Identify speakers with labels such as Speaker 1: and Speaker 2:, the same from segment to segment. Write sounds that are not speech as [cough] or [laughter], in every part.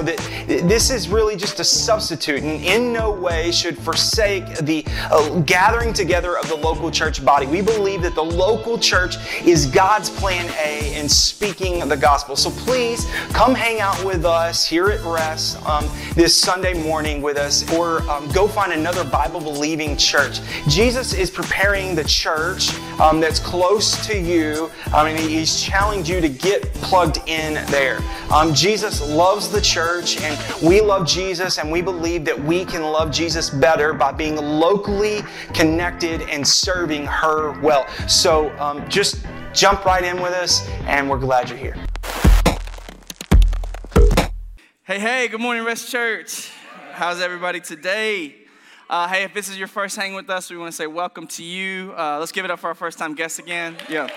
Speaker 1: know that this is really just a substitute and in no way should forsake the uh, gathering together of the local church body. We believe that the local church is God's plan A in speaking the gospel. So please come hang out with us here at Rest um, this Sunday morning with us or um, go find another Bible believing church. Jesus is preparing the church um, that's close to you. I mean, he's challenged you to get plugged in there. Um, Jesus loves the church and we love Jesus and we believe that we can love Jesus better by being locally connected and serving her well. So um, just jump right in with us and we're glad you're here.
Speaker 2: Hey, hey, good morning, Rest Church. How's everybody today? Uh, hey, if this is your first hang with us, we want to say welcome to you. Uh, let's give it up for our first time guests again. Yeah.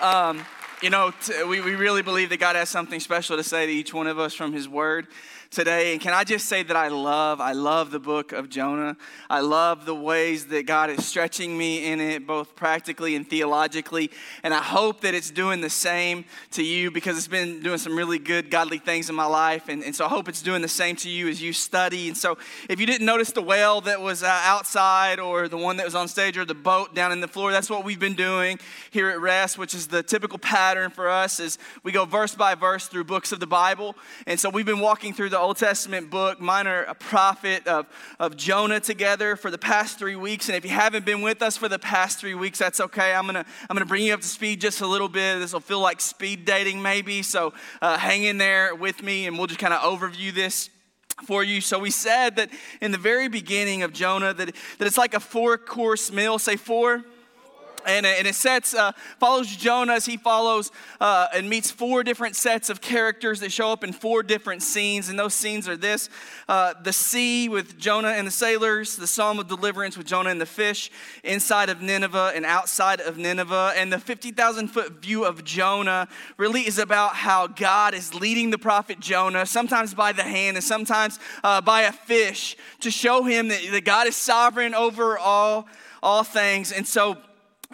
Speaker 2: Um, you know, t- we, we really believe that God has something special to say to each one of us from His Word today. And can I just say that I love, I love the book of Jonah. I love the ways that God is stretching me in it, both practically and theologically. And I hope that it's doing the same to you because it's been doing some really good, godly things in my life. And, and so I hope it's doing the same to you as you study. And so if you didn't notice the whale that was uh, outside or the one that was on stage or the boat down in the floor, that's what we've been doing here at Rest, which is the typical pattern for us is we go verse by verse through books of the Bible. And so we've been walking through the Old Testament book, minor prophet of, of Jonah together for the past three weeks. And if you haven't been with us for the past three weeks, that's okay. I'm gonna I'm gonna bring you up to speed just a little bit. This will feel like speed dating maybe. So uh, hang in there with me, and we'll just kind of overview this for you. So we said that in the very beginning of Jonah that, that it's like a four course meal. Say four and, and it sets uh, follows jonah as he follows uh, and meets four different sets of characters that show up in four different scenes and those scenes are this uh, the sea with jonah and the sailors the psalm of deliverance with jonah and the fish inside of nineveh and outside of nineveh and the 50000 foot view of jonah really is about how god is leading the prophet jonah sometimes by the hand and sometimes uh, by a fish to show him that, that god is sovereign over all all things and so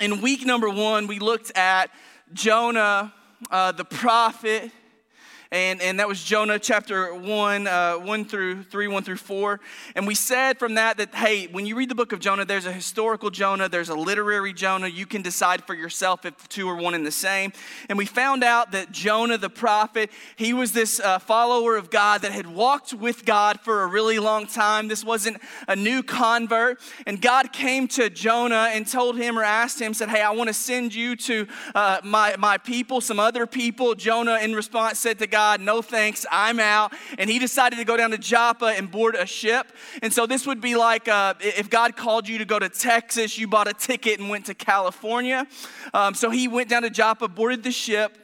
Speaker 2: in week number one, we looked at Jonah, uh, the prophet, and, and that was Jonah chapter 1, uh, 1 through 3, 1 through 4. And we said from that that, hey, when you read the book of Jonah, there's a historical Jonah, there's a literary Jonah. You can decide for yourself if the two are one and the same. And we found out that Jonah the prophet, he was this uh, follower of God that had walked with God for a really long time. This wasn't a new convert. And God came to Jonah and told him or asked him, said, hey, I want to send you to uh, my, my people, some other people. Jonah, in response, said to God, God, no thanks, I'm out. And he decided to go down to Joppa and board a ship. And so this would be like uh, if God called you to go to Texas, you bought a ticket and went to California. Um, so he went down to Joppa, boarded the ship.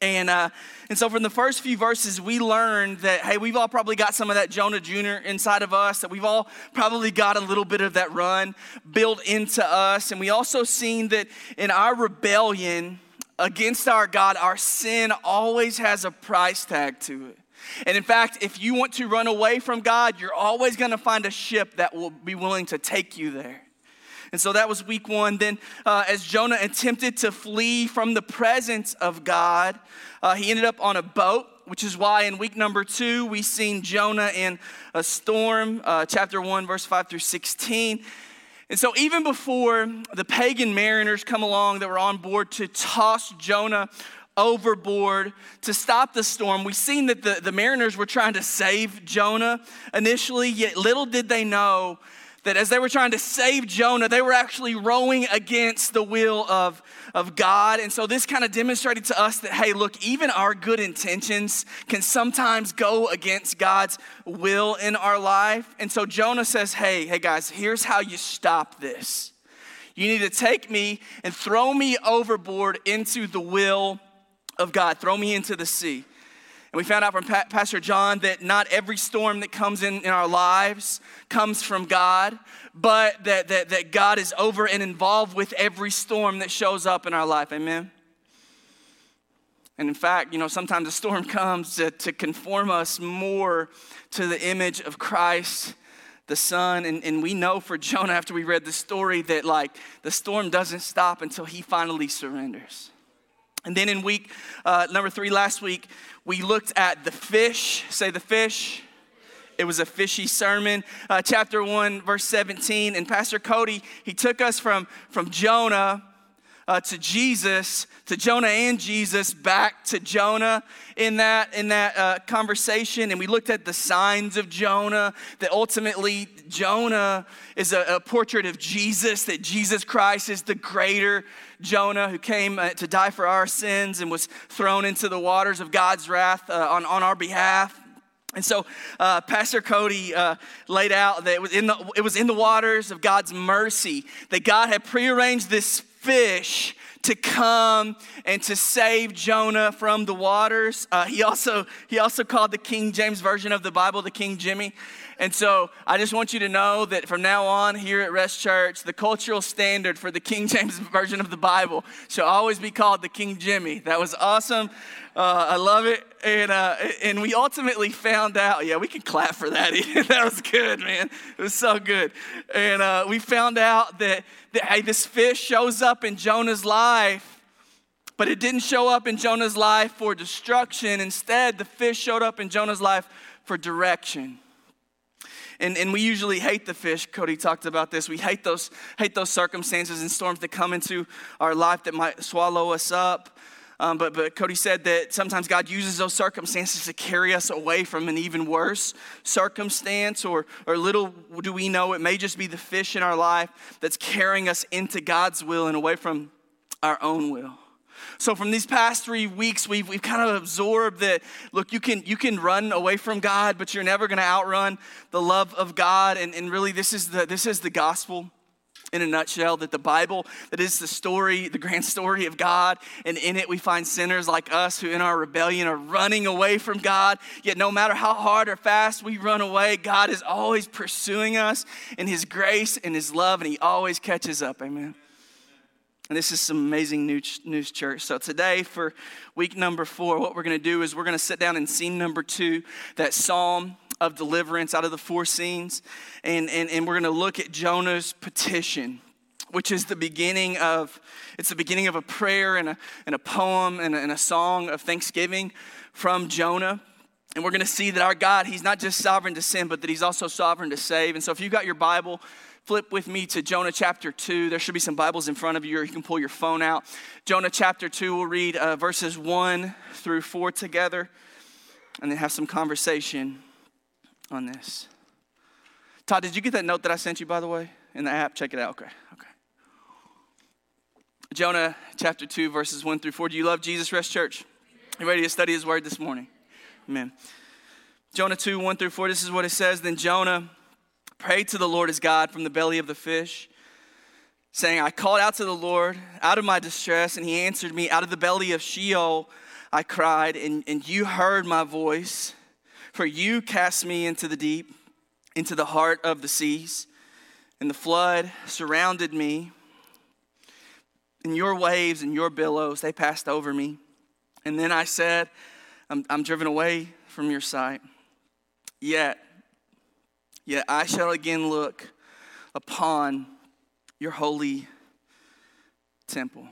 Speaker 2: And, uh, and so, from the first few verses, we learned that, hey, we've all probably got some of that Jonah Jr. inside of us, that we've all probably got a little bit of that run built into us. And we also seen that in our rebellion, against our God, our sin always has a price tag to it. And in fact, if you want to run away from God, you're always going to find a ship that will be willing to take you there. And so that was week one. Then, uh, as Jonah attempted to flee from the presence of God, uh, he ended up on a boat, which is why in week number two, we seen Jonah in a storm, uh, chapter 1, verse 5 through 16. And so, even before the pagan mariners come along that were on board to toss Jonah overboard to stop the storm, we've seen that the, the mariners were trying to save Jonah initially, yet little did they know that as they were trying to save Jonah, they were actually rowing against the will of, of God. And so this kind of demonstrated to us that, hey, look, even our good intentions can sometimes go against God's will in our life. And so Jonah says, hey, hey guys, here's how you stop this. You need to take me and throw me overboard into the will of God, throw me into the sea. And we found out from pa- Pastor John that not every storm that comes in, in our lives comes from God, but that, that, that God is over and involved with every storm that shows up in our life. Amen? And in fact, you know, sometimes a storm [laughs] comes to, to conform us more to the image of Christ the Son. And, and we know for Jonah, after we read the story, that like the storm doesn't stop until he finally surrenders. And then in week uh, number three, last week, we looked at the fish. Say the fish. It was a fishy sermon. Uh, chapter 1, verse 17. And Pastor Cody, he took us from, from Jonah uh, to Jesus, to Jonah and Jesus, back to Jonah in that in that uh, conversation, and we looked at the signs of Jonah. That ultimately Jonah is a, a, portrait of Jesus. That Jesus Christ is the greater Jonah who came uh, to die for our sins and was thrown into the waters of God's wrath uh, on on our behalf. And so, uh, Pastor Cody uh, laid out that it was, in the, it was in the waters of God's mercy that God had prearranged this fish to come and to save Jonah from the waters. Uh, he also he also called the King James version of the Bible the King Jimmy. And so I just want you to know that from now on here at Rest Church, the cultural standard for the King James [laughs] version of the Bible shall always be called the King Jimmy. That was awesome. Uh, I love it. And, uh, and we ultimately found out, yeah, we can clap for that. [laughs] that was good, man. It was so good. And uh, we found out that, that, hey, this fish shows up in Jonah's life, but it didn't show up in Jonah's life for destruction. Instead, the fish showed up in Jonah's life for direction. And, and we usually hate the fish. Cody talked about this. We hate those, hate those circumstances and storms that come into our life that might swallow us up. Um, but, but Cody said that sometimes God uses those circumstances to carry us away from an even worse circumstance, or, or little do we know it may just be the fish in our life that's carrying us into God's will and away from our own will. So from these past three weeks, we've, we've kind of absorbed that, look, you can, you can run away from God, but you're never going to outrun the love of God. And, and really, this is the, this is the gospel in a nutshell that the Bible, that is the story, the grand story of God, and in it we find sinners like us who in our rebellion are running away from God. Yet no matter how hard or fast we run away, God is always pursuing us in His grace and His love, and He always catches up. Amen. And this is some amazing news, news, church. So, today, for week number four, what we're going to do is we're going to sit down in scene number two, that psalm of deliverance out of the four scenes. And, and, and we're going to look at Jonah's petition which is the beginning of it's the beginning of a prayer and a, and a poem and a, and a song of thanksgiving from jonah and we're going to see that our god he's not just sovereign to sin but that he's also sovereign to save and so if you've got your bible flip with me to jonah chapter 2 there should be some bibles in front of you or you can pull your phone out jonah chapter 2 we'll read uh, verses 1 through 4 together and then have some conversation on this. Todd, did you get that note that I sent you, by the way, in the app? Check it out. Okay, okay. Jonah chapter 2, verses 1 through 4. Do you love Jesus, Rest Church? You ready to study his word this morning? Amen. Jonah 2, 1 through 4, this is what it says. Then Jonah prayed to the Lord his God from the belly of the fish, saying, I called out to the Lord out of my distress, and he answered me. Out of the belly of Sheol I cried, and, and you heard my voice. For you cast me into the deep, into the heart of the seas, and the flood surrounded me. And your waves and your billows, they passed over me. And then I said, I'm, I'm driven away from your sight. Yet, yet I shall again look upon your holy temple.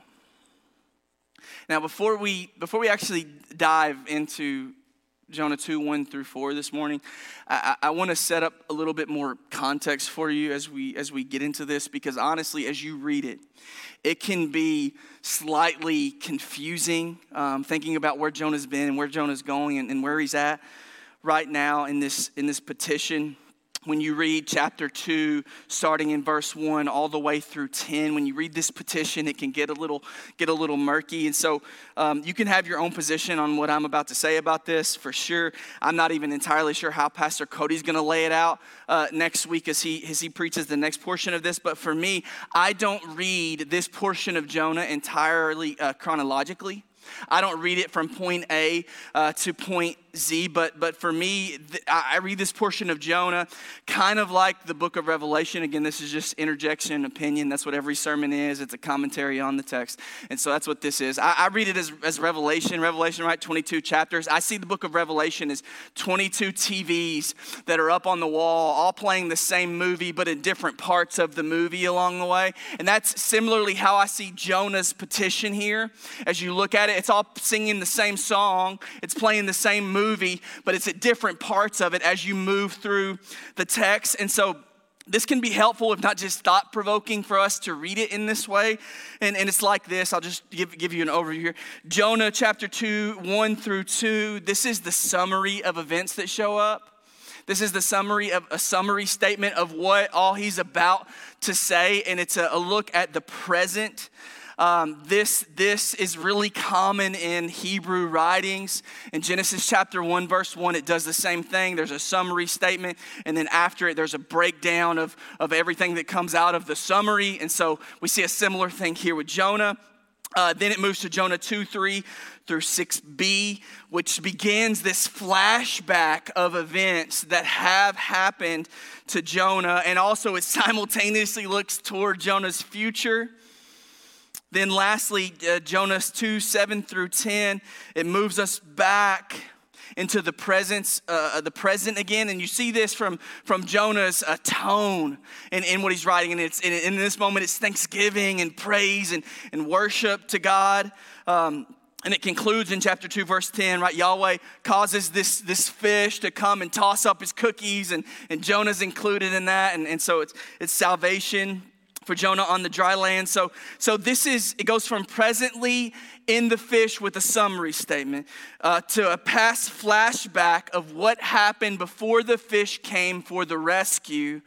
Speaker 2: Now, before we, before we actually dive into Jonah 2, 1 through 4 this morning. I, I want to set up a little bit more context for you as we as we get into this because honestly, as you read it, it can be slightly confusing um, thinking about where Jonah's been and where Jonah's going and, and where he's at right now in this in this petition when you read chapter 2 starting in verse 1 all the way through 10 when you read this petition it can get a little get a little murky. And so um, you can have your own position on what i'm about to say about this for sure. I'm not even entirely sure how pastor cody's going to lay it out uh, next week as he as he preaches the next portion of this. But for me i don't read this portion of jonah entirely uh, chronologically. I don't read it from point A uh, to point Z, but, but for me, th- I read this portion of Jonah kind of like the book of Revelation. Again, this is just interjection, opinion. That's what every sermon is. It's a commentary on the text. And so that's what this is. I, I read it as, as Revelation, Revelation, right? 22 chapters. I see the book of Revelation as 22 TVs that are up on the wall, all playing the same movie, but in different parts of the movie along the way. And that's similarly how I see Jonah's petition here. As you look at it, it's all singing the same song, it's playing the same movie, but it's at different parts of it as you move through the text. And so this can be helpful, if not just thought provoking, for us to read it in this way. And, and it's like this I'll just give, give you an overview here. Jonah chapter 2, 1 through 2. This is the summary of events that show up. This is the summary of a summary statement of what all he's about to say, and it's a, a look at the present um, this, this is really common in Hebrew writings. In Genesis chapter 1, verse 1, it does the same thing. There's a summary statement, and then after it, there's a breakdown of, of everything that comes out of the summary. And so we see a similar thing here with Jonah. Uh, then it moves to Jonah 2, 3 through 6b, which begins this flashback of events that have happened to Jonah. And also, it [laughs] simultaneously looks toward Jonah's future. Then, lastly, uh, Jonas 2 7 through 10, it moves us back into the presence, uh, the present again. And you see this from, from Jonah's uh, tone in, in what he's writing. And it's in, in, this moment, it's thanksgiving and praise and, and worship to God. Um, and it concludes in chapter 2, verse 10, right? Yahweh causes this, this fish to come and toss up his cookies, and, and Jonah's included in that. And, and so it's, it's salvation for Jonah on the dry land. So, so this is, it goes from presently in the fish with a summary statement uh, to a past flashback of what happened before the fish came for the rescue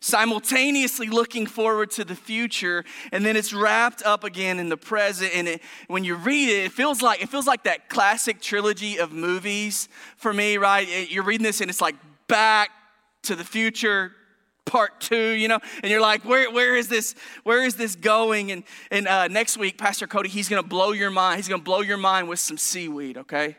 Speaker 2: simultaneously looking forward to the future and then it's wrapped up again in the present and it, when you read it it feels like it feels like that classic trilogy of movies for me right you're reading this and it's like back to the future part two, you know, and you're like, where, where is this, where is this going? And, and uh, next week, Pastor Cody, he's gonna blow your mind. He's gonna blow your mind with some seaweed, okay?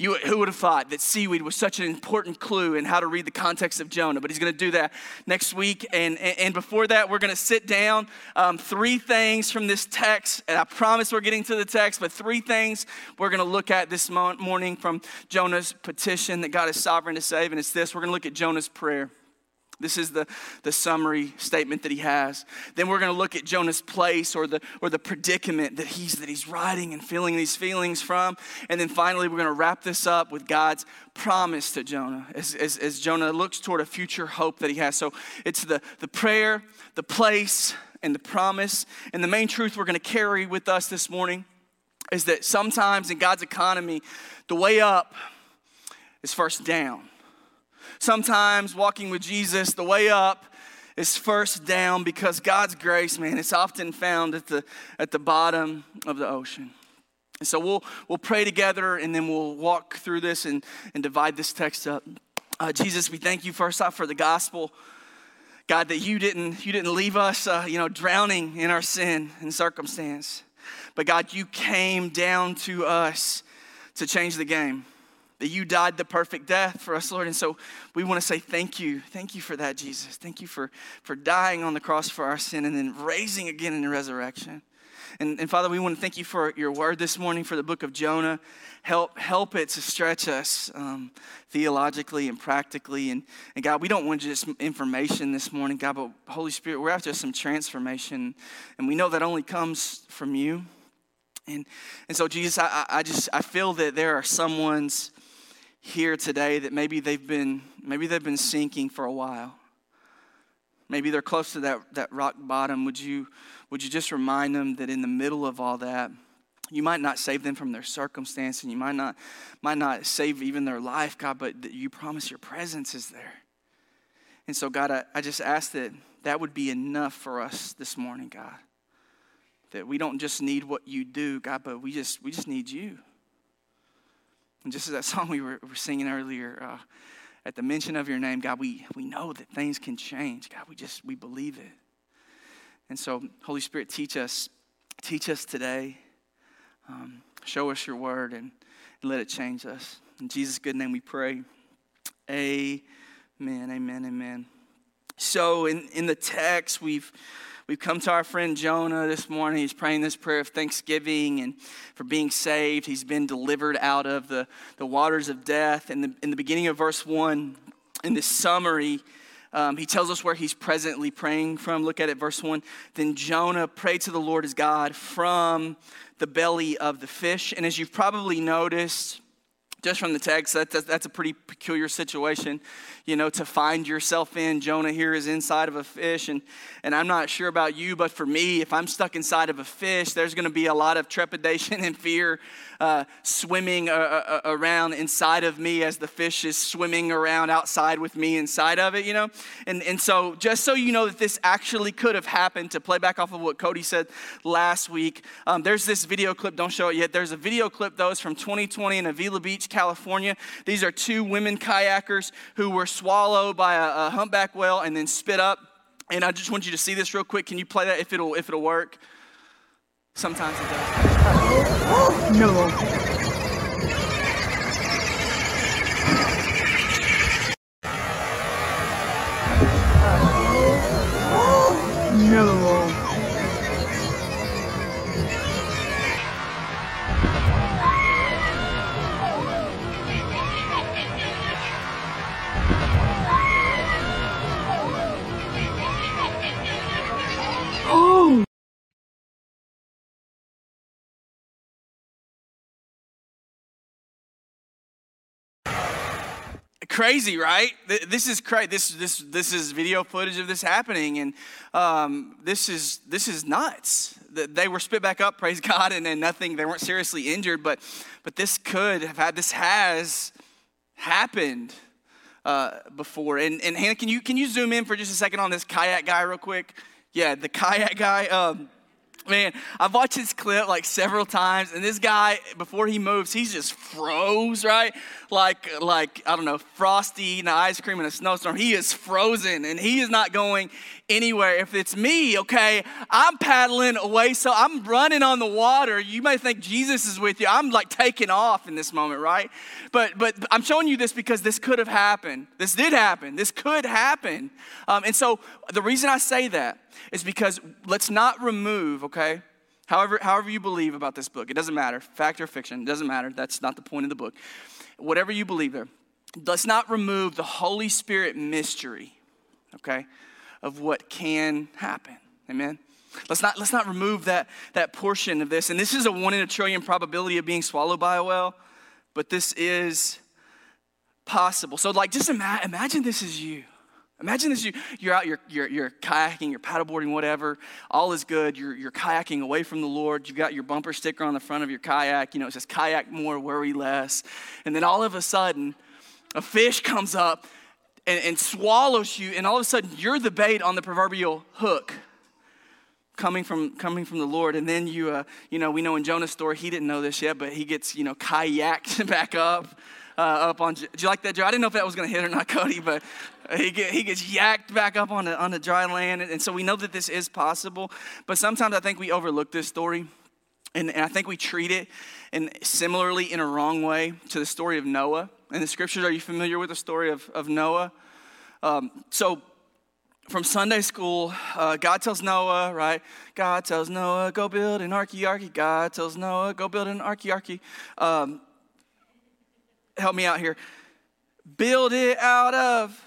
Speaker 2: You, who would have thought that seaweed was such an important clue in how to read the context of Jonah? But he's going to do that next week. And, and, and before that, we're going to sit down. Um, three things from this text, and I promise we're getting to the text, but three things we're going to look at this morning from Jonah's petition that God is sovereign to save. And it's this we're going to look at Jonah's prayer. This is the, the summary statement that he has. Then we're going to look at Jonah's place or the, or the predicament that he's, that he's writing and feeling these feelings from. And then finally, we're going to wrap this up with God's promise to Jonah as, as, as Jonah looks toward a future hope that he has. So it's the, the prayer, the place, and the promise. And the main truth we're going to carry with us this morning is that sometimes in God's economy, the way up is first down. Sometimes walking with Jesus, the way up is first down because God's grace, man, it's often found at the, at the bottom of the ocean. And so we'll, we'll pray together and then we'll walk through this and, and divide this text up. Uh, Jesus, we thank you first off for the gospel. God, that you didn't, you didn't leave us, uh, you know, drowning in our sin and circumstance. But God, you came down to us to change the game that you died the perfect death for us, Lord. And so we want to say thank you. Thank you for that, Jesus. Thank you for, for dying on the cross for our sin and then raising again in the resurrection. And, and Father, we want to thank you for your word this morning for the book of Jonah. Help, help it to stretch us um, theologically and practically. And, and God, we don't want just information this morning, God, but Holy Spirit, we're after some transformation. And we know that only comes from you. And, and so, Jesus, I, I just I feel that there are someone's here today that maybe they've been maybe they've been sinking for a while. Maybe they're close to that, that rock bottom. Would you would you just remind them that in the middle of all that you might not save them from their circumstance and you might not might not save even their life god but you promise your presence is there? And so god I, I just ask that that would be enough for us this morning god. That we don't just need what you do god but we just we just need you and just as that song we were, were singing earlier, uh, at the mention of your name, God, we, we know that things can change. God, we just, we believe it. And so, Holy Spirit, teach us, teach us today. Um, show us your word and, and let it change us. In Jesus' good name we pray. Amen, amen, amen. So in, in the text, we've We've come to our friend Jonah this morning. He's praying this prayer of thanksgiving and for being saved. He's been delivered out of the, the waters of death. And in, in the beginning of verse 1, in this summary, um, he tells us where he's presently praying from. Look at it, verse 1. Then Jonah prayed to the Lord his God from the belly of the fish. And as you've probably noticed, just from the text, that's, that's a pretty peculiar situation, you know, to find yourself in. Jonah here is inside of a fish, and, and I'm not sure about you, but for me, if I'm stuck inside of a fish, there's going to be a lot of trepidation [laughs] and fear uh, swimming uh, uh, uh, around inside of me as the fish is swimming around outside with me inside of it, you know? And, and so, just so you know that this actually could have happened, to play back off of what Cody said last week, um, there's this video clip, don't show it yet. There's a video clip, though, it's from 2020 in Avila Beach, California. These are two women kayakers who were swallowed by a, a humpback whale and then spit up. And I just want you to see this real quick. Can you play that if it'll, if it'll work? Sometimes it does. No. Crazy, right? This is crazy. This this this is video footage of this happening, and um, this is this is nuts. They were spit back up, praise [laughs] God, and then nothing. They weren't seriously injured, but but this could have had. This has happened uh, before. And and Hannah, can you can you zoom in for just a second on this kayak guy real quick? Yeah, the kayak guy. Um, Man, I've watched this clip like several times, and this guy, before he moves, he's just froze, right? Like, like I don't know, frosty eating ice cream in a snowstorm. He is frozen, and he is not going anywhere. If it's me, okay, I'm paddling away, so I'm running on the water. You may think Jesus is with you. I'm like taking off in this moment, right? But but I'm showing you this because this could have happened. This did happen. This could happen. Um, and so the reason I say that is because let's not remove, okay? However, however you believe about this book, it doesn't matter, fact or fiction, it doesn't matter. That's not the point of the book. Whatever you believe there, let's not remove the Holy Spirit mystery, okay, of what can happen. Amen. Let's not, let's not remove that, that portion of this. And this is a one in a trillion probability of being swallowed by a whale, but this is possible. So, like, just ima- imagine this is you. Imagine this, you, you're out, you're, you're, you're kayaking, you're paddleboarding, whatever. All is good. You're, you're kayaking away from the Lord. You've got your bumper sticker on the front of your kayak. You know, it says kayak more, worry less. And then all of a sudden, a fish comes up and, and swallows you, and all of a sudden, you're the bait on the proverbial hook coming from coming from the Lord. And then you, uh, you know, we know in Jonah's story, he didn't know this yet, but he gets, you know, kayaked [laughs] back up uh, up on. Did you like that, Joe? I didn't know if that was going to hit or not, [laughs] Cody, but he, get, he gets yacked back up on the, on the dry land. And, and so we know that this is possible. But sometimes I think we overlook this story. And, and I think we treat it and similarly in a wrong way to the story of Noah. In the scriptures, are you familiar with the story of, of Noah? Um, so from Sunday school, uh, God tells Noah, right? God tells Noah, go build an arky God tells Noah, go build an arky um, help me out here. Build it out of.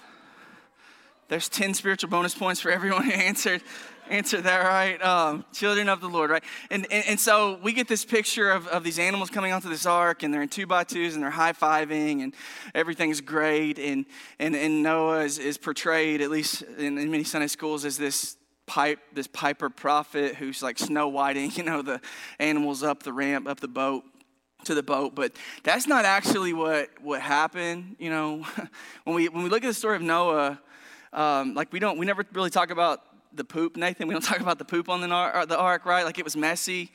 Speaker 2: There's 10 spiritual bonus points for everyone who [laughs] answered answer that right um, children of the lord right and, and, and so we get this picture of, of these animals coming onto this ark and they're in two by twos and they're high-fiving and everything's great and, and, and noah is, is portrayed at least in, in many sunday schools as this pipe this piper prophet who's like snow whiting [laughs] you know the animals up the ramp up the boat to the boat, but that's not actually what, what happened. You know, [laughs] when we, when we look at the story of Noah, um, like we don't, we never really talk about the poop, Nathan. We don't [laughs] talk about the poop on the, ark, the ark right? Like it was messy.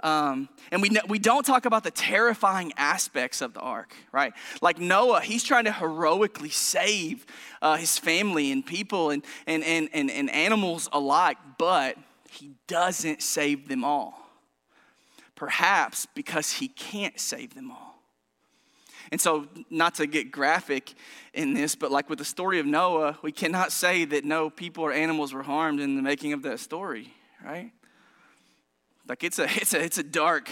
Speaker 2: Um, and we, we don't talk about the terrifying aspects of the ark, right? Like Noah, he's trying to heroically save uh, his family and people and, and, and, and, and animals alike, but he doesn't save them all perhaps because he can't save them all. And so, not to get graphic in this, but like with the story of Noah, we cannot say that no people or animals were harmed in the making of that story, right? Like it's a it's a it's a dark,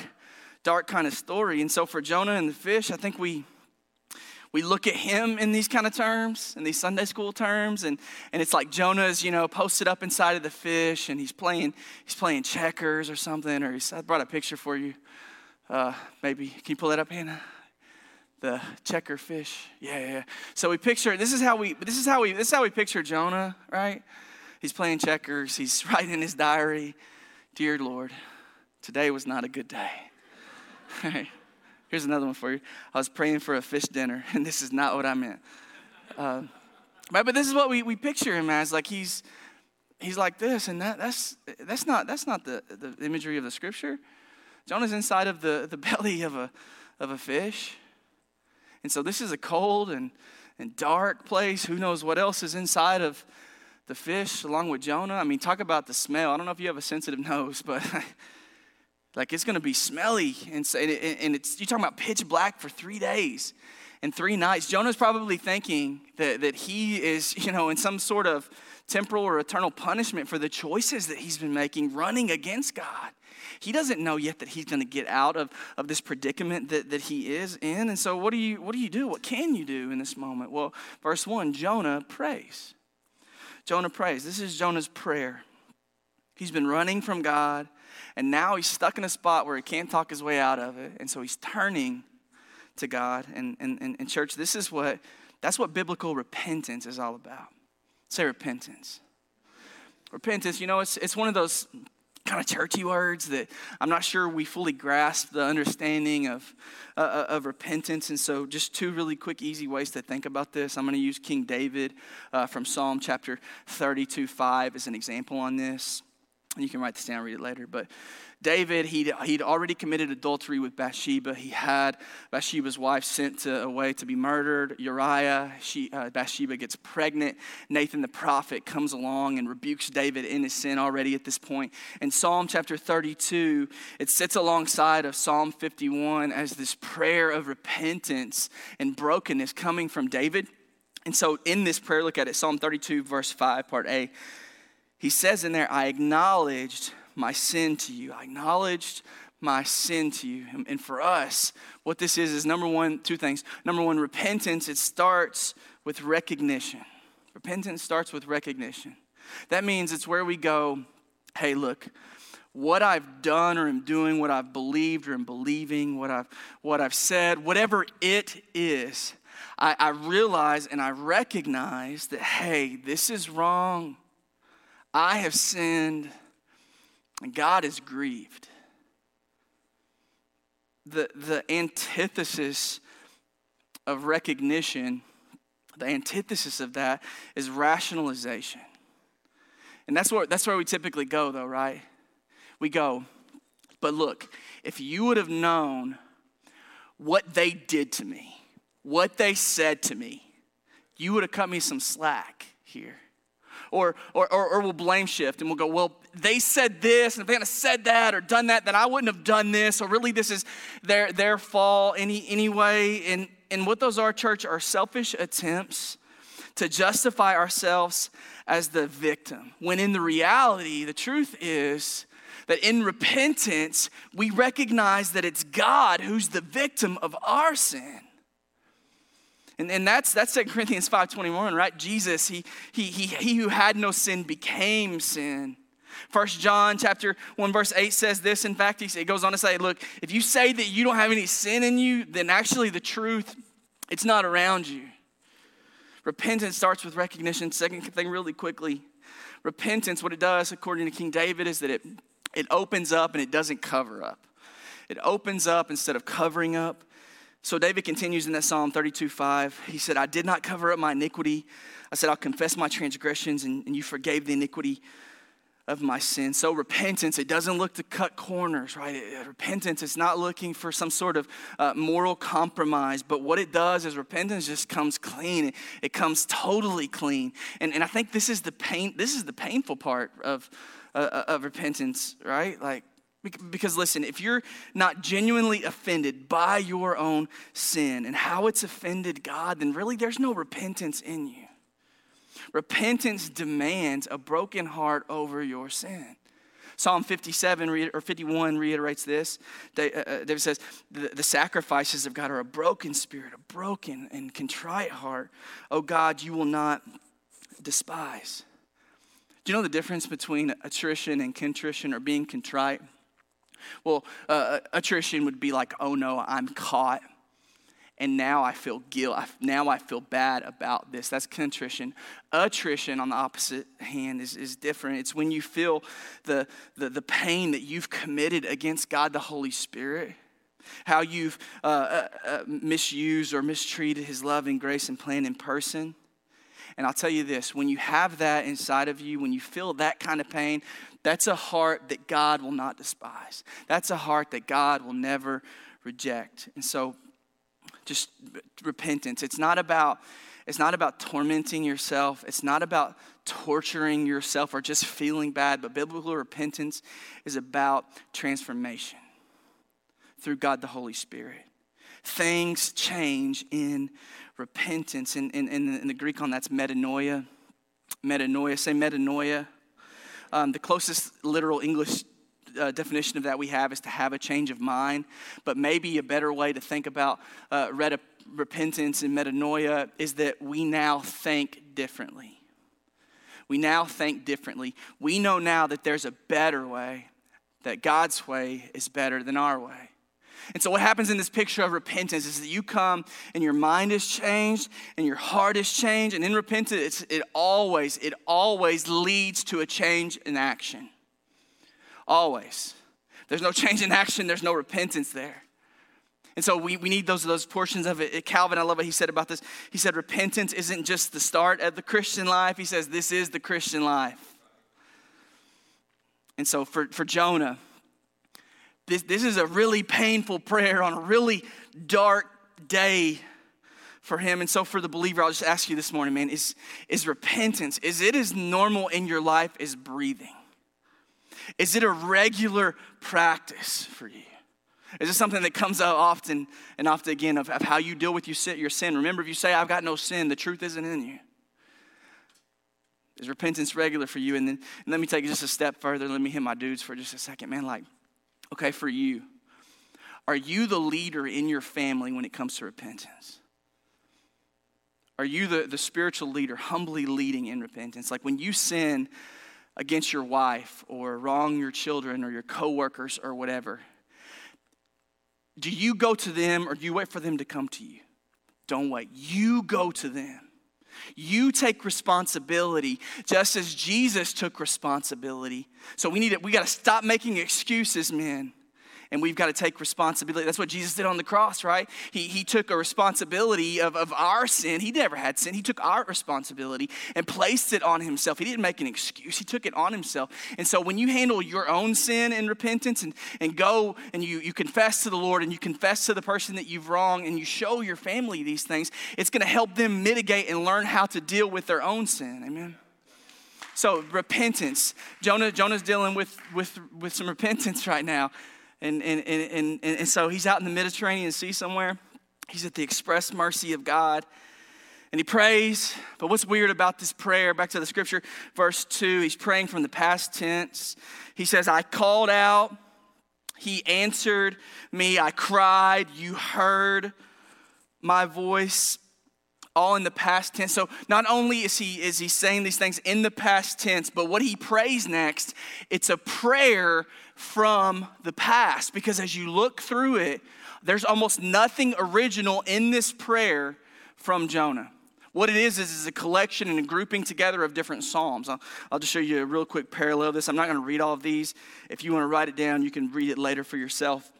Speaker 2: dark kind of story. And so for Jonah and the fish, I think we we look at him in these kind of terms, in these Sunday school terms, and, and it's like Jonah's, you know, posted up inside of the fish and he's playing, he's playing checkers or something, or he's, I brought a picture for you. Uh, maybe, can you pull that up, Hannah? The checker fish. Yeah, yeah. So we picture, this is how we, this is how we, this is how we picture Jonah, right? He's playing checkers, he's [laughs] writing in his diary, Dear Lord, today was not a good day. [laughs] Here's another one for you. I was praying for a fish dinner, [laughs] and this is not what I meant. Uh, but this is what we, we picture him as. Like he's he's like this, and that, that's that's not that's not the, the imagery of the scripture. Jonah's inside of the, the [laughs] belly of a of a fish. And so this is a cold and, and dark place. Who knows what else is inside of the fish along with Jonah? I mean, talk about the smell. I don't know if you have a sensitive [laughs] nose, but Like it's going to be smelly. And, and it's, you're talking about pitch black for three days and three nights. Jonah's probably thinking that, that he is, [laughs] you know, in some sort of temporal or eternal punishment for the choices that he's been making running against God. He doesn't know yet that he's going to get out of, of this predicament that, that he is in. And so what do you what do you do? What can you do in this moment? Well, verse 1, Jonah prays. Jonah prays. This is Jonah's prayer. He's been running from God. And now he's stuck in a spot where he can't talk his way out of it. And so he's turning to God. And, and, and, and church, this is what, that's what biblical repentance is all about. Say repentance. Repentance, you know, it's, it's one of those kind of churchy words that I'm not sure we fully grasp the understanding of, uh, uh of repentance. And so, just two really quick, easy ways to think about this. I'm going to use King David uh, from Psalm chapter 32 5 as an example on this. You can write this down, read it later. But David, he'd, he'd already committed adultery with Bathsheba. He had Bathsheba's wife sent to, away to be murdered. Uriah, she, uh, Bathsheba gets pregnant. Nathan the prophet comes along and rebukes David in his sin already at this point. In Psalm chapter 32, it sits alongside of Psalm 51 as this prayer of repentance and brokenness coming from David. And so in this prayer, look at it Psalm 32, verse 5, part A. He says in there, I acknowledged my sin to you. I acknowledged my sin to you. And for us, what this is is number one, two things. Number one, repentance, it starts with recognition. Repentance starts with recognition. That means it's where we go, hey, look, what I've done or am doing, what I've believed or am believing, what I've, what I've said, whatever it is, I, I realize and I recognize that, hey, this is wrong. I have sinned and God is grieved. The, the antithesis of recognition, the antithesis of that is rationalization. And that's where, that's where we typically go, though, right? We go, but look, if you would have known what they did to me, what they said to me, you would have cut me some slack here or, or, or, or we'll blame shift and we'll go, well, they said this, and if they hadn't said that or done that, then I wouldn't have done this, or really this is their, their fault any, anyway. And, and what those are, church, are selfish attempts to justify ourselves as the victim. When in the reality, the truth is that in repentance, we recognize that it's God who's the victim of our sin. And, and that's, that's 2 Corinthians 5.21, right? Jesus, he, he, he, he who had no sin became sin. First John chapter 1 verse 8 says this. In fact, he, it goes on to say, look, if you say that you don't have any sin in you, then actually the truth, it's not around you. Repentance starts with recognition. Second thing really quickly, repentance, what it does, according to King David, is that it, it opens up and it doesn't cover up. It opens up instead of covering up. So David continues in that Psalm 32 5. He said, I did not cover up my iniquity. I said, I'll confess my transgressions, and, and you forgave the iniquity of my sin. So repentance, it doesn't look to cut corners, right? It, repentance, it's not looking for some sort of uh, moral compromise, but what it does is repentance just comes clean. It, it comes totally clean. And, and I think this is the pain, this is the painful part of, uh, of repentance, right? Like Because listen, if you're not genuinely offended by your own sin and how it's offended God, then really there's no repentance in you. Repentance demands a broken heart over your sin. Psalm 57 or 51 reiterates this. Uh, uh, David says, the, the sacrifices of God are a broken spirit, a broken and contrite heart. Oh God, you will not despise. Do you know the difference between attrition and contrition or being contrite? Well, uh, attrition would be like, oh no, I'm caught and now I feel guilt. Now I feel bad about this. That's contrition. Attrition, on the opposite hand, is, is different. It's when you feel the, the, the pain that you've committed against God the Holy Spirit, how you've uh, uh, uh, misused or mistreated His love and grace and plan in person. And I'll tell you this when you have that inside of you, when you feel that kind of pain, that's a heart that God will not despise. That's a heart that God will never reject. And so just repentance. It's not about it's not about tormenting yourself. It's not about torturing yourself or just feeling bad, but biblical repentance is about transformation through God the Holy Spirit. Things change in repentance. In, in, in the Greek on that's metanoia. Metanoia, say metanoia. Um, the closest literal English uh, definition of that we have is to have a change of mind. But maybe a better way to think about uh, repentance and metanoia is that we now think differently. We now think differently. We know now that there's a better way, that God's way is better than our way. And so, what happens in this picture of repentance is that you come and your mind is changed and your heart is changed. And in repentance, it always, it always leads to a change in action. Always. There's no change in action, there's no repentance there. And so we, we need those, those portions of it. Calvin, I love what he said about this. He said, repentance isn't just the start of the Christian life. He says, this is the Christian life. And so for, for Jonah, this, this is a really painful prayer on a really dark day for him. And so for the believer, I'll just ask you this morning, man, is, is repentance, is it as normal in your life as breathing? Is it a regular practice for you? Is it something that comes out often and often again of, of how you deal with your sin? Remember, if you say, I've got no sin, the truth isn't in you. Is repentance regular for you? And then and let me take it just a step further. Let me hit my dudes for just a second. Man, like, okay, for you, are you the leader in your family when it comes to repentance? Are you the, the spiritual leader, humbly leading in repentance? Like when you sin, against your wife or wrong your children or your coworkers or whatever, do you go to them or do you wait for them to come to you? Don't wait. You go to them. You take responsibility just as Jesus took responsibility. So we need it. We got to stop making excuses, men and we've got to take responsibility. That's what Jesus did on the cross, right? He, he took a responsibility of, of our sin. He never had sin. He took our responsibility and placed it on himself. He didn't make an excuse, he took it on himself. And so when you handle your own sin and repentance and, and go and you, you confess to the Lord and you confess to the person that you've wronged and you show your family these things, it's going to help them mitigate and learn how to deal with their own sin. Amen. So repentance. Jonah, Jonah's dealing with, with, with some repentance right now. And, and, and, and, and so he's out in the Mediterranean Sea somewhere. He's at the express mercy of God. And he prays. But what's weird about this prayer, back to the scripture, verse 2, he's praying from the past tense. He says, I called out, he answered me, I cried, you heard my voice all in the past tense. So not only is he is he saying these things in the past tense, but what he prays next, it's a prayer from the past because as you look through it, there's almost nothing original in this prayer from Jonah. What it is, is, is a collection and a grouping together of different Psalms. I'll, I'll just show you a real quick parallel of this. I'm not going to read all of these. If you want to write it down, you can read it later for yourself.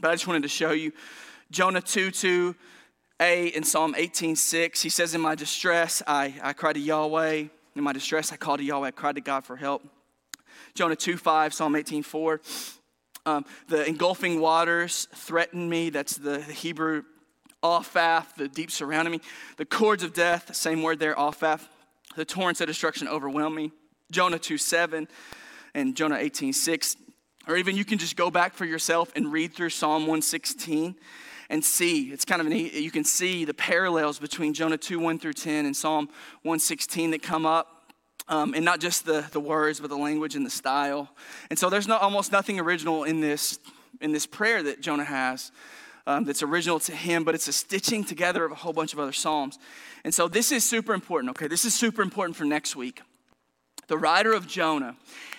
Speaker 2: But I just wanted to show you Jonah 2 2 a in Psalm 18:6, he says, In my distress, I, I cried to Yahweh. In my distress, I called to Yahweh. I cried to God for help. Jonah 2:5, Psalm 18:4. Um, the engulfing waters threaten me. That's the, Hebrew Aphaf, the deep surrounding me. The cords of death, same word there, Aphaf. The torrents of destruction overwhelm me. Jonah 2:7 and Jonah 18:6 Or even you can just go back for yourself and read through Psalm 116 and see. It's kind of neat. You can see the parallels between Jonah 2 1 through 10 and Psalm 116 that come up. Um, and not just the, the words, but the language and the style. And so there's no, almost nothing original in this, in this prayer that Jonah has um, that's original to him, but it's a stitching together of a whole bunch of other Psalms. And so this is super important, okay? This is super important for next week. The writer of Jonah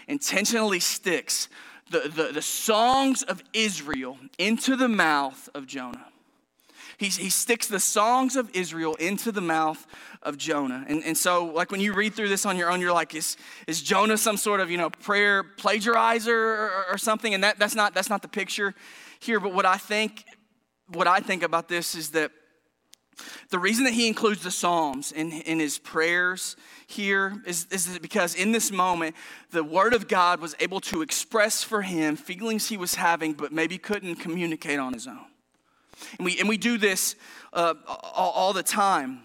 Speaker 2: intentionally sticks the, the, the songs of Israel into the mouth of Jonah. He, he sticks the songs of Israel into the mouth of Jonah. And, and so, like, when you read through this on your own, you're like, is, is Jonah some sort of, you know, prayer plagiarizer or, or something? And that, that's, not, that's not the picture here. But what I think, what I think about this is that the reason that he includes the Psalms in, in his prayers here is, is because in this moment, the Word of God was able to express for him feelings he was having, but maybe couldn't communicate on his own. And we, and we do this uh, all, all, the time.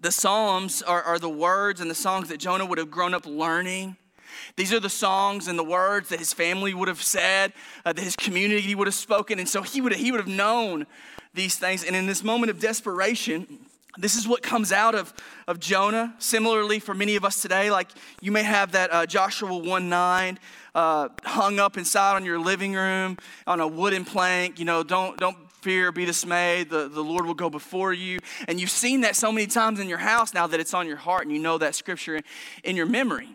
Speaker 2: The Psalms are, are the words and the songs that Jonah would have grown up learning. These are the songs and the words that his family would have said, uh, that his community would have spoken. And so he would have, he would have known these things. And in this moment of desperation, this is what comes out of, of Jonah. Similarly, for many of us today, like you may have that uh, Joshua 1 9 uh, hung up inside on your living room on a wooden plank. You know, don't, don't fear, be dismayed. The, the Lord will go before you. And you've seen that so many times in your house now that it's on your heart and you know that scripture in your memory.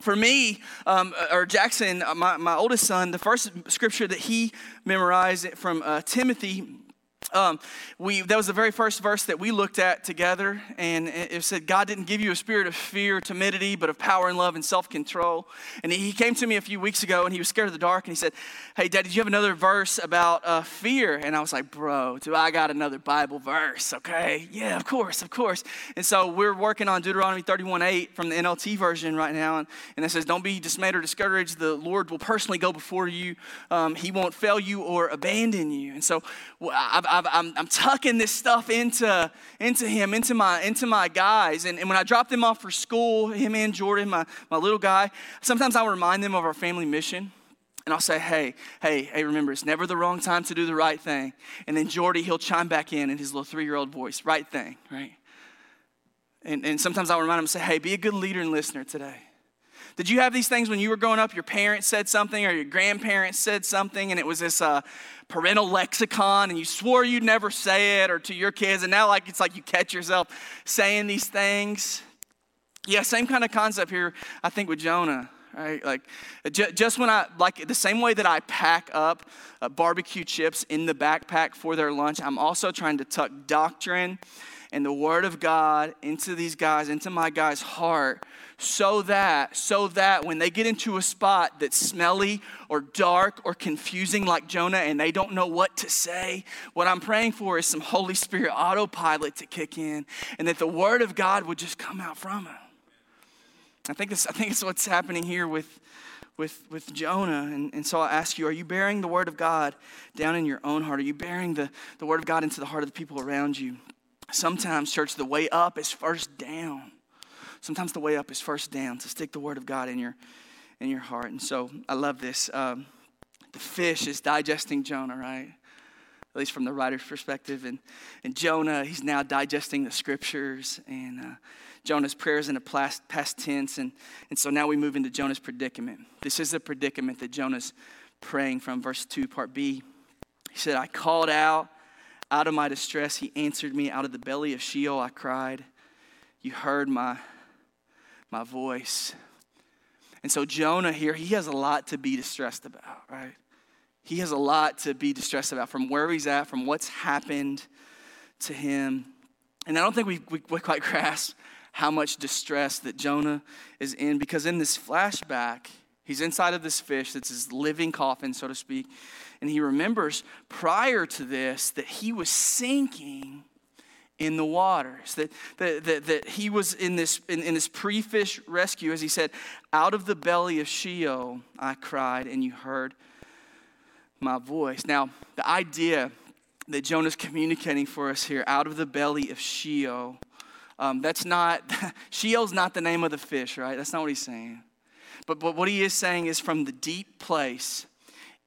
Speaker 2: For me, um, or Jackson, uh, my, my oldest son, the first scripture that he memorized from uh, Timothy um, we, that was the very first verse that we looked at together, and it said, God didn't give you a spirit of fear, timidity, but of power and love and self control. And he came to me a few weeks ago and he was scared of the dark, and he said, Hey, Dad, did you have another verse about uh, fear? And I was like, Bro, do I got another Bible verse? Okay, yeah, of course, of course. And so we're working on Deuteronomy 31 8 from the NLT version right now, and, and it says, Don't be dismayed or discouraged. The Lord will personally go before you, um, He won't fail you or abandon you. And so I've, I've i am I'm tucking this stuff into, into him, into my, into my guys. And, and when I drop them off for school, him and Jordan, my, my little guy, sometimes I'll remind them of our family mission. And I'll say, hey, hey, hey, remember, it's never the wrong time to do the right thing. And then Jordy, he'll chime back in in his little three year old voice, right thing, right? And, and sometimes I'll remind him, say, hey, be a good leader and listener today. Did you have these things when you were growing up? Your parents said something or your grandparents said something, and it was this uh, parental lexicon, and you swore you'd never say it or to your kids, and now like it's like you catch yourself saying these things. Yeah, same kind of concept here, I think, with Jonah. Right? Like, just when I, like, the same way that I pack up uh, barbecue chips in the backpack for their lunch, I'm also trying to tuck doctrine and the word of God into these guys, into my guy's heart, so that, so that when they get into a spot that's smelly or dark or confusing like Jonah and they don't know what to say, what I'm praying for is some Holy Spirit autopilot to kick in and that the word of God would just come out from him. I think this, I think it's what's happening here with, with, with Jonah. And, and so I ask you, are you bearing the word of God down in your own heart? Are you bearing the, the word of God into the heart of the people around you? Sometimes, church, the way up is first down. Sometimes the way up is first down to stick the word of God in your in your heart. And so I love this. Um, the fish is digesting Jonah, right? At least from the writer's perspective. And, and Jonah, he's now digesting the scriptures. And uh, Jonah's prayer is in a past, past tense. And, and so now we move into Jonah's predicament. This is the predicament that Jonah's praying from, verse 2, part B. He said, I called out out of my distress, he answered me. Out of the belly of Sheol, I cried. You heard my, my voice. And so, Jonah here, he has a lot to be distressed about, right? He has a lot to be distressed about from where he's at, from what's happened to him. And I don't think we, we, we quite [laughs] grasp how much distress that Jonah is in because in this flashback, he's inside of this fish that's his living coffin, so to speak. And he remembers prior to this that he was sinking in the waters, that, that, that, that he was in this, in, in this pre fish rescue, as he said, out of the belly of Sheol I cried, and you heard my voice. Now, the idea that Jonah's communicating for us here, out of the belly of Sheol, um, that's not, [laughs] Sheol's not the name of the fish, right? That's not what he's saying. But, but what he is saying is from the deep place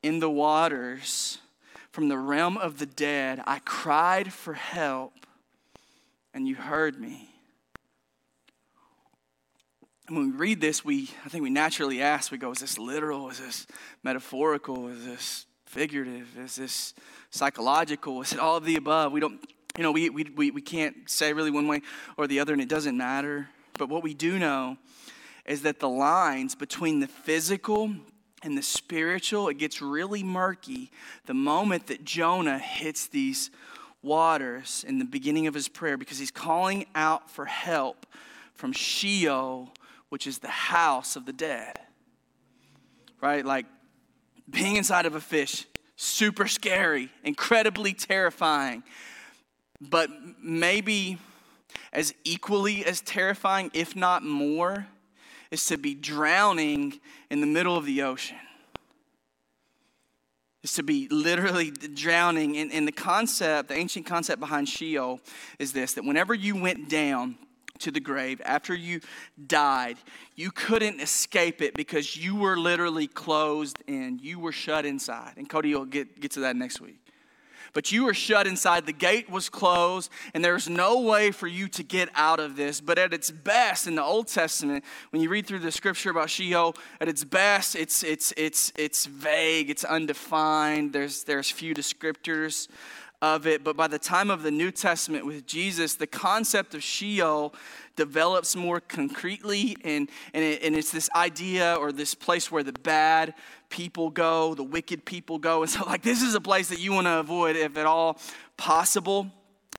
Speaker 2: in the waters from the realm of the dead. I cried for help, and you heard me. And when we read this, we I think we naturally ask, we go, is this literal? Is this metaphorical? Is this figurative? Is this psychological? Is it all of the above? We don't, you know, we, we, we, we can't say really one way or the other, and it doesn't matter. But what we do know is that the lines between the physical and the spiritual, it gets really murky the moment that Jonah hits these waters in the beginning of his prayer because he's calling out for help from Sheol, which is the house of the dead. Right? Like being inside of a fish, super scary, incredibly terrifying, but maybe as equally as terrifying, if not more, is to be drowning in the middle of the ocean. Is to be literally drowning. And, and the concept, the ancient concept behind Sheol is this that whenever you went down, to the grave, after you died, you couldn't escape it because you were literally closed in. You were shut inside. And Cody will get, get to that next week but you were shut inside. The gate was closed, and there's no way for you to get out of this. But at its best, in the Old Testament, when you read through the scripture about Sheol, at its best, it's, it's, it's, it's vague, it's undefined, there's, there's few descriptors of it. But by the time of the New Testament with Jesus, the concept of Sheol develops more concretely, and, and, it, and it's this idea or this place where the bad people go, the wicked people go. And [laughs] so, like, this is a place that you want to avoid if at all possible.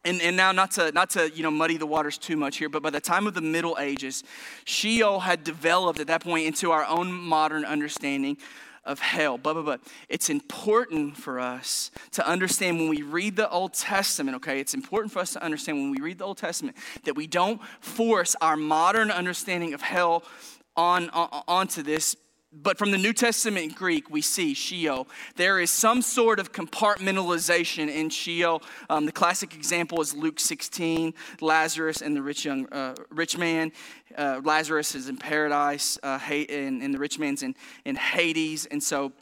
Speaker 2: And, and now, not to, not to you know, muddy the waters too much here, but by the time of the Middle Ages, Sheol had developed at that point into our own modern understanding of hell. But, but, but it's important for us to understand when we read the Old Testament, okay? It's important for us to understand when we read the Old Testament that we don't force our modern understanding of hell on, on onto this but from the New Testament Greek, we see Sheol. There is some sort of compartmentalization in Sheol. Um, the classic example is Luke 16, Lazarus and the rich young uh, rich man. Uh, Lazarus is in paradise, uh, and, and the rich man's in, in Hades. And so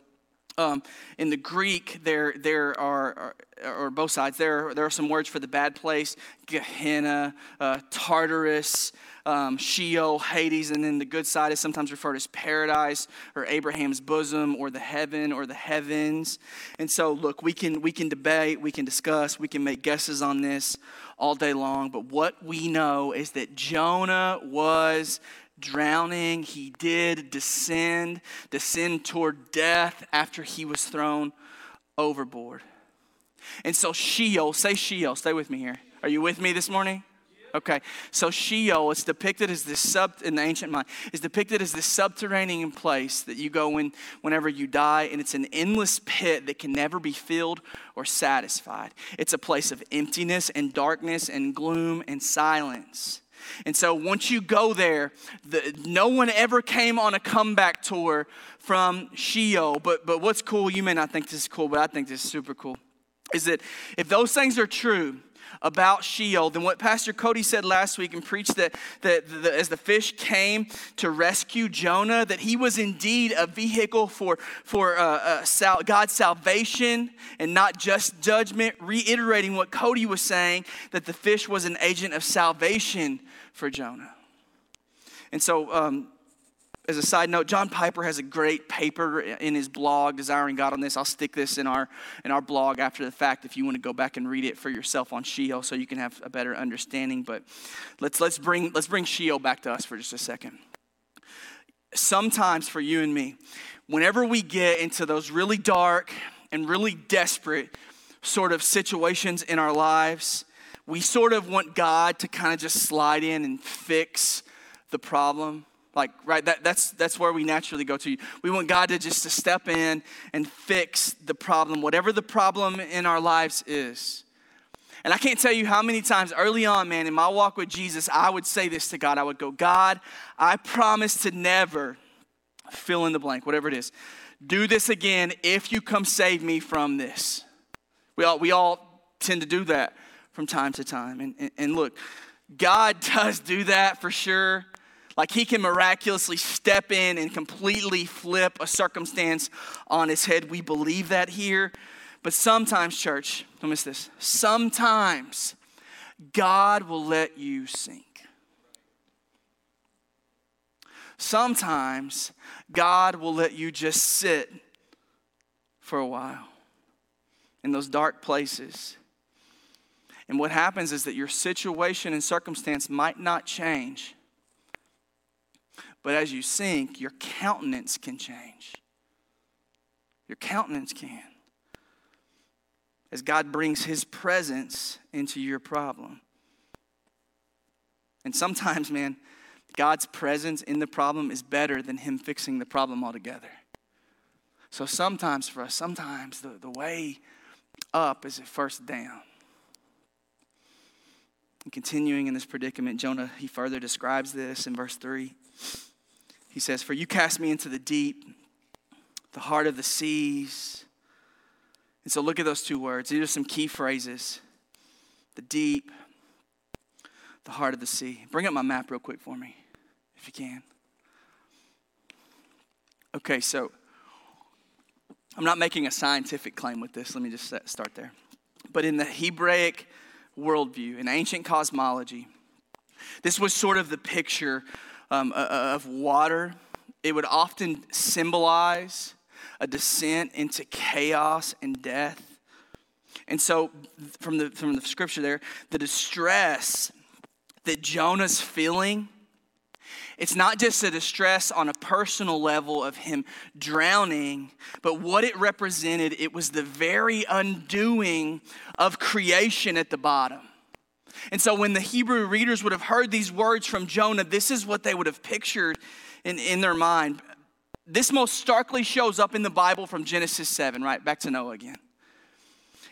Speaker 2: um, in the Greek, there, there are, or both sides, there, there are some words for the bad place Gehenna, uh, Tartarus, um, Sheol, Hades, and then the good side is sometimes referred as paradise or Abraham's bosom or the heaven or the heavens. And so, look, we can, we can debate, we can discuss, we can make guesses on this all day long, but what we know is that Jonah was drowning. He did descend, descend toward death after he was thrown overboard. And so Sheol, say Sheol, stay with me here. Are you with me this morning? Okay, so Sheol is depicted as this sub in the ancient mind is depicted as this subterranean place that you go in whenever you die, and it's an endless pit that can never be filled or satisfied. It's a place of emptiness and darkness and gloom and silence. And so once you go there, the, no one ever came on a comeback tour from Sheol. But, but what's cool, you may not think this is cool, but I think this is super cool, is that if those things are true, about Sheol then what Pastor Cody said last week and preached that, that the, as the fish came to rescue Jonah, that he was indeed a vehicle for, for uh, uh, sal- God's salvation and not just judgment, reiterating what Cody was saying that the fish was an agent of salvation for Jonah. And so, um, as a side note, John Piper has a great paper in his blog, Desiring God on this. I'll stick this in our in our blog after the fact if you want to go back and read it for yourself on Sheol so you can have a better understanding. But let's let's bring let's bring Sheol back to us for just a second. Sometimes for you and me, whenever we get into those really dark and really desperate sort of situations in our lives, we sort of want God to kind of just slide in and fix the problem. Like, right, that, that's, that's where we naturally go to. We want God to just to step in and fix the problem, whatever the problem in our lives is. And I can't tell you how many times early on, man, in my walk with Jesus, I would say this to God. I would go, God, I promise to never fill in the blank, whatever it is. Do this again if you come save me from this. We all, we all tend to do that from time to time. And, and, and look, God [laughs] does do that for sure. Like he can miraculously step in and completely flip a circumstance on its head. We believe that here. But sometimes, church, don't miss this. Sometimes God will let you sink. Sometimes God will let you just sit for a while in those dark places. And what happens is that your situation and circumstance might not change, but as you sink, your countenance can change. Your countenance can. As God brings His presence into your problem. And sometimes, man, God's presence in the problem is better than Him fixing the problem altogether. So sometimes for us, sometimes the, the way up is at first down. And continuing in this predicament, Jonah, he further describes this in verse 3. He says, For you cast me into the deep, the heart of the seas. And so look at those two words. These are some key phrases the deep, the heart of the sea. Bring up my map real quick for me, if you can. Okay, so I'm not making a scientific claim with this. Let me just start there. But in the Hebraic worldview, in ancient cosmology, this was sort of the picture um, of water. It would often symbolize a descent into chaos and death. And so, from the, from the scripture there, the distress that Jonah's feeling it's not just a distress on a personal level of him drowning, but what it represented, it was the very undoing of creation at the bottom. And so when the Hebrew readers would have heard these words from Jonah, this is what they would have pictured in, in their mind. This most starkly shows up in the Bible from Genesis 7, right? Back to Noah again.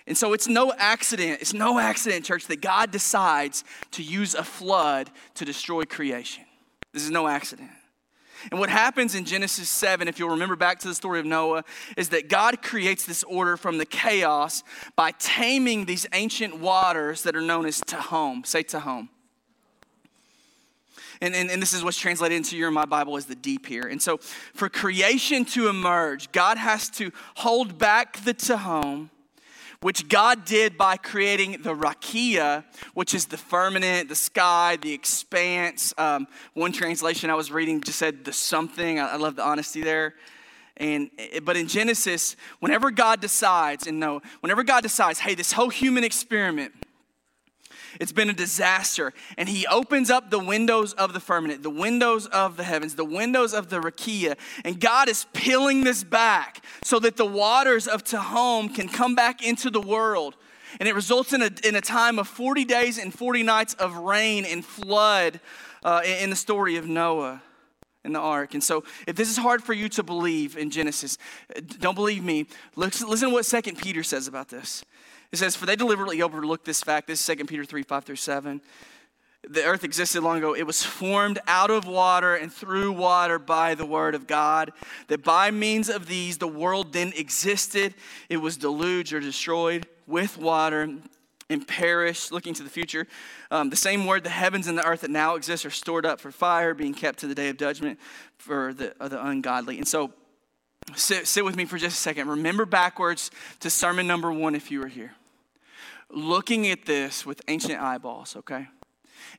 Speaker 2: And so it's no accident, it's no accident, church, that God decides to use a flood to destroy creation. This is no accident. And what happens in Genesis 7, if you'll remember back to the story of Noah, is that God creates this order from the chaos by taming these ancient waters that are known as Tehom. Say Tehom. And, and, and, this is what's translated into your my Bible as the deep here. And so, for creation to emerge, God has to hold back the Tehom which God did by creating the rakia, which is the firmament, the sky, the expanse. Um, one translation I was reading just said the something. I, I love the honesty there. And eh, but in Genesis, whenever God decides, and no, whenever God decides, hey, this whole human experiment it's been a disaster. And he opens up the windows of the firmament, the windows of the heavens, the windows of the rakia. And God is peeling this back so that the waters of Tehom can come back into the world. And it results in a, in a time of 40 days and 40 nights of rain and flood uh, in the story of Noah in the ark. And so, if this is hard for you to believe in Genesis, don't believe me. Listen, listen to what Second Peter says about this. It says, For they deliberately overlooked this fact. This is 2 Peter 3 5 through 7. The earth existed long ago. It was formed out of water and through water by the word of God. That by means of these, the world then existed. It was deluged or destroyed with water and perished, looking to the future. Um, the same word, the heavens and the earth that now exist are stored up for fire, being kept to the day of judgment for the, the ungodly. And so, sit, sit with me for just a second. Remember backwards to sermon number one if you were here looking at this with ancient eyeballs, okay?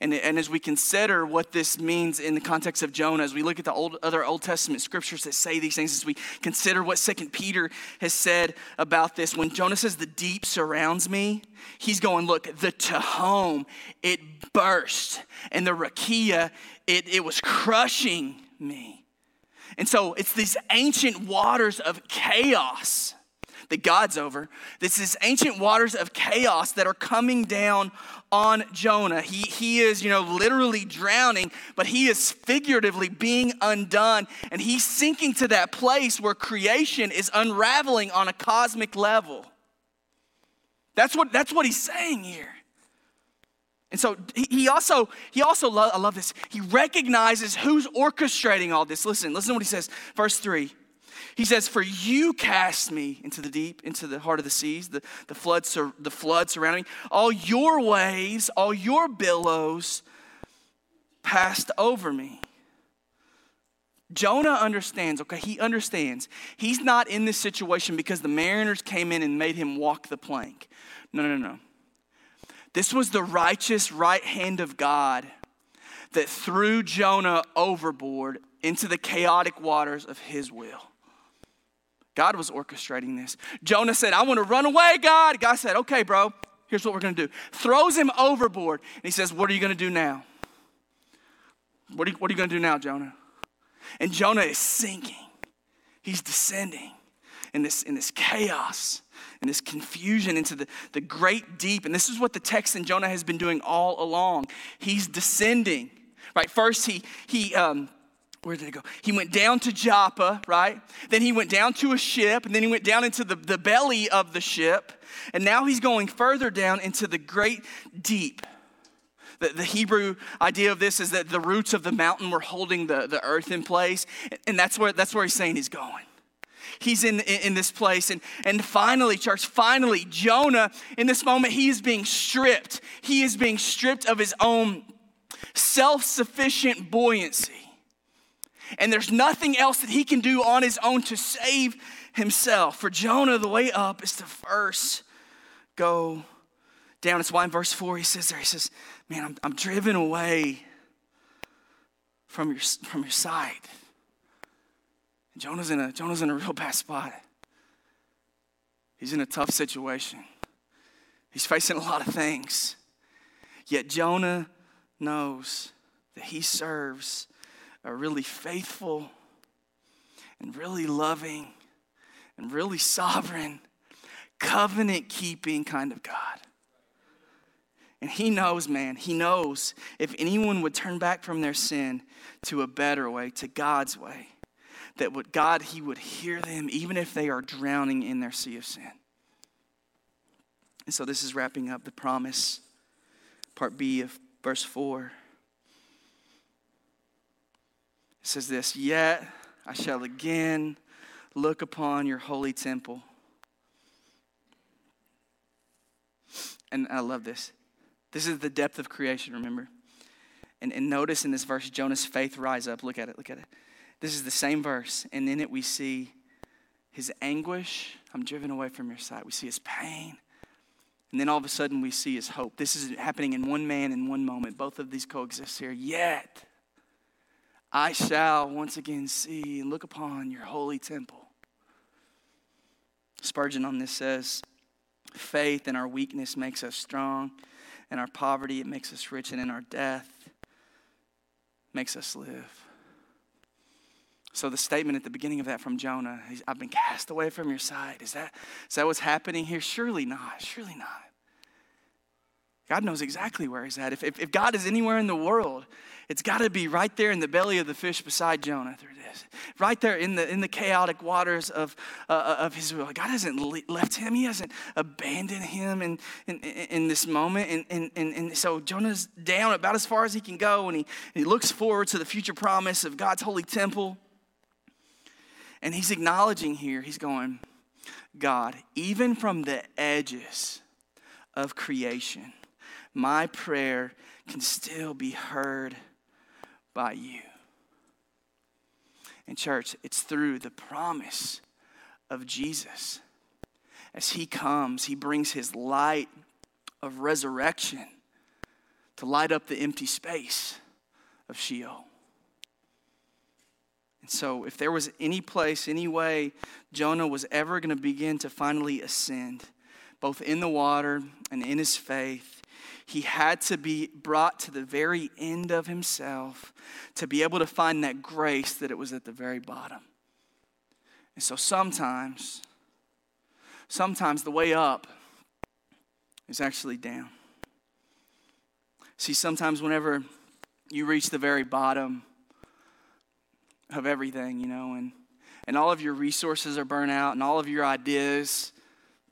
Speaker 2: And, and as we consider what this means in the context of Jonah, as we look at the old, other Old Testament scriptures that say these things, as we consider what Second Peter has said about this, when Jonah says the deep surrounds me, he's going, look, the Tehom, it burst, and the Rakia, it, it was crushing me. And so it's these ancient waters of chaos that God's over. This is ancient waters of chaos that are coming down on Jonah. He, he is, you know, literally drowning, but he is figuratively being undone. And he's sinking to that place where creation is unraveling on a cosmic level. That's what, that's what he's saying here. And so he also, he also, I love this, he recognizes who's orchestrating all this. Listen, listen to what he says, verse 3. He says, For you cast me into the deep, into the heart of the seas, the, the, flood, sur- the flood surrounding me. All your waves, all your billows passed over me. Jonah understands, okay, he understands. He's not in this situation because the mariners came in and made him walk the plank. No, no, no. This was the righteous right hand of God that threw Jonah overboard into the chaotic waters of his will. God was orchestrating this. Jonah said, I want to run away, God. God said, Okay, bro, here's what we're going to do. Throws him overboard. And he says, What are you going to do now? What are you, you going to do now, Jonah? And Jonah is sinking. He's descending in this, in this chaos and this confusion into the, the great deep. And this is what the text in Jonah has been doing all along. He's descending. Right? First, he, he um, where did it go? He went down to Joppa, right? Then he went down to a ship, and then he went down into the, the belly of the ship. And now he's going further down into the great deep. The, the Hebrew idea of this is that the roots of the mountain were holding the, the earth in place. And that's where, that's where he's saying he's going. He's in, in, in this place. And, and finally, church, finally, Jonah, in this moment, he is being stripped. He is being stripped of his own self sufficient buoyancy. And there's nothing else that he can do on his own to save himself. For Jonah, the way up is to first go down. It's why in verse 4 he says there, he says, Man, I'm, I'm driven away from your, from your sight. Jonah's in, a, Jonah's in a real bad spot. He's in a tough situation. He's facing a lot of things. Yet Jonah knows that he serves a really faithful and really loving and really sovereign, covenant keeping kind of God. And he knows, man, he knows if anyone would turn back from their sin to a better way, to God's way, that what God, he would hear them even if they are drowning in their sea of sin. And so this is wrapping up the promise, part B of verse 4. It says this Yet I shall again look upon your holy temple. And I love this. This is the depth of creation, remember? And, and notice in this verse, Jonah's faith rise up. Look at it, look at it. This is the same verse. And in it, we see his anguish. I'm driven away from your sight. We see his pain. And then all of a sudden, we see his hope. This is happening in one man in one moment. Both of these coexist here. Yet, I shall once again see and look upon your holy temple. Spurgeon on this says, Faith in our weakness makes us strong, and our poverty it makes us rich, and in our death makes us live. So the statement at the beginning of that from Jonah, I've been cast away from your sight. Is that, is that what's happening here? Surely not. Surely not. God knows exactly where he's at. If, if, if God is anywhere in the world, it's got to be right there in the belly of the fish beside Jonah through this. Right there in the, in the chaotic waters of, uh, uh of his will. God hasn't left him, he hasn't abandoned him in, in, in this moment. And, and, and, and so Jonah's down about as far as he can go, and he, and he looks forward to the future promise of God's holy temple. And he's acknowledging here, he's going, God, even from the edges of creation, my prayer can still be heard by you. And, church, it's through the promise of Jesus. As he comes, he brings his light of resurrection to light up the empty space of Sheol. And so, if there was any place, any way Jonah was ever going to begin to finally ascend, both in the water and in his faith, he had to be brought to the very end of himself to be able to find that grace that it was at the very bottom. And so sometimes, sometimes the way up is actually down. See, sometimes whenever you reach the very bottom of everything, you know, and, and all of your resources are burnt out and all of your ideas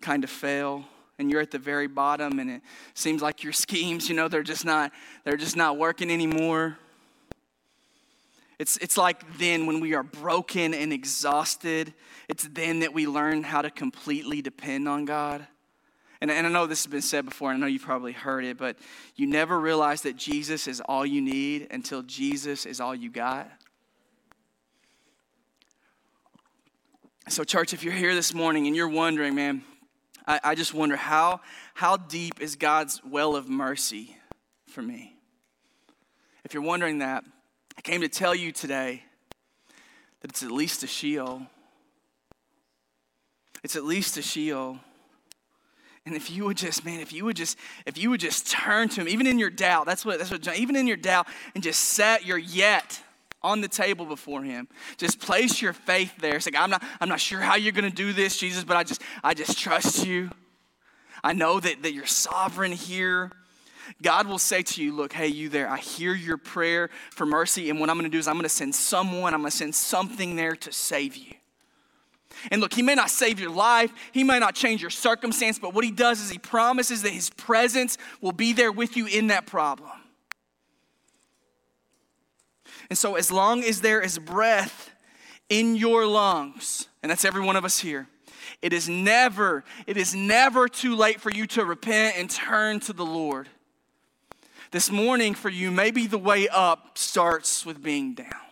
Speaker 2: kind of fail and you're at the very bottom and it seems like your schemes you know they're just not they're just not working anymore. It's, it's like then when we are broken and exhausted it's then that we learn how to completely depend on god. And, and i know this has been said before and i know you've probably heard it but you never realize that jesus is all you need until jesus is all you got. So, church, if you're here this morning and you're wondering, man, I, I just wonder how, how deep is God's well of mercy for me? If you're wondering that, I came to tell you today that it's at least a Sheol. It's at least a Sheol. And if you would just, man, if you would just, if you would just turn to him, even in your doubt, that's what, that's what, John, even in your doubt, and just set your yet on the table before him. Just place your faith there. Say, I'm not, I'm not sure how you're gonna do this, Jesus, but I just, I just trust you. I know that, that you're sovereign here. God will say to you, Look, hey, you there, I hear your prayer for mercy, and what I'm gonna do is I'm gonna send someone, I'm gonna send something there to save you. And look, he may not save your life, he may not change your circumstance, but what he does is he promises that his presence will be there with you in that problem. And so, as long as there is breath in your lungs, and that's every one of us here, it is never, it is never too late for you to repent and turn to the Lord. This morning, for you, maybe the way up starts with being down.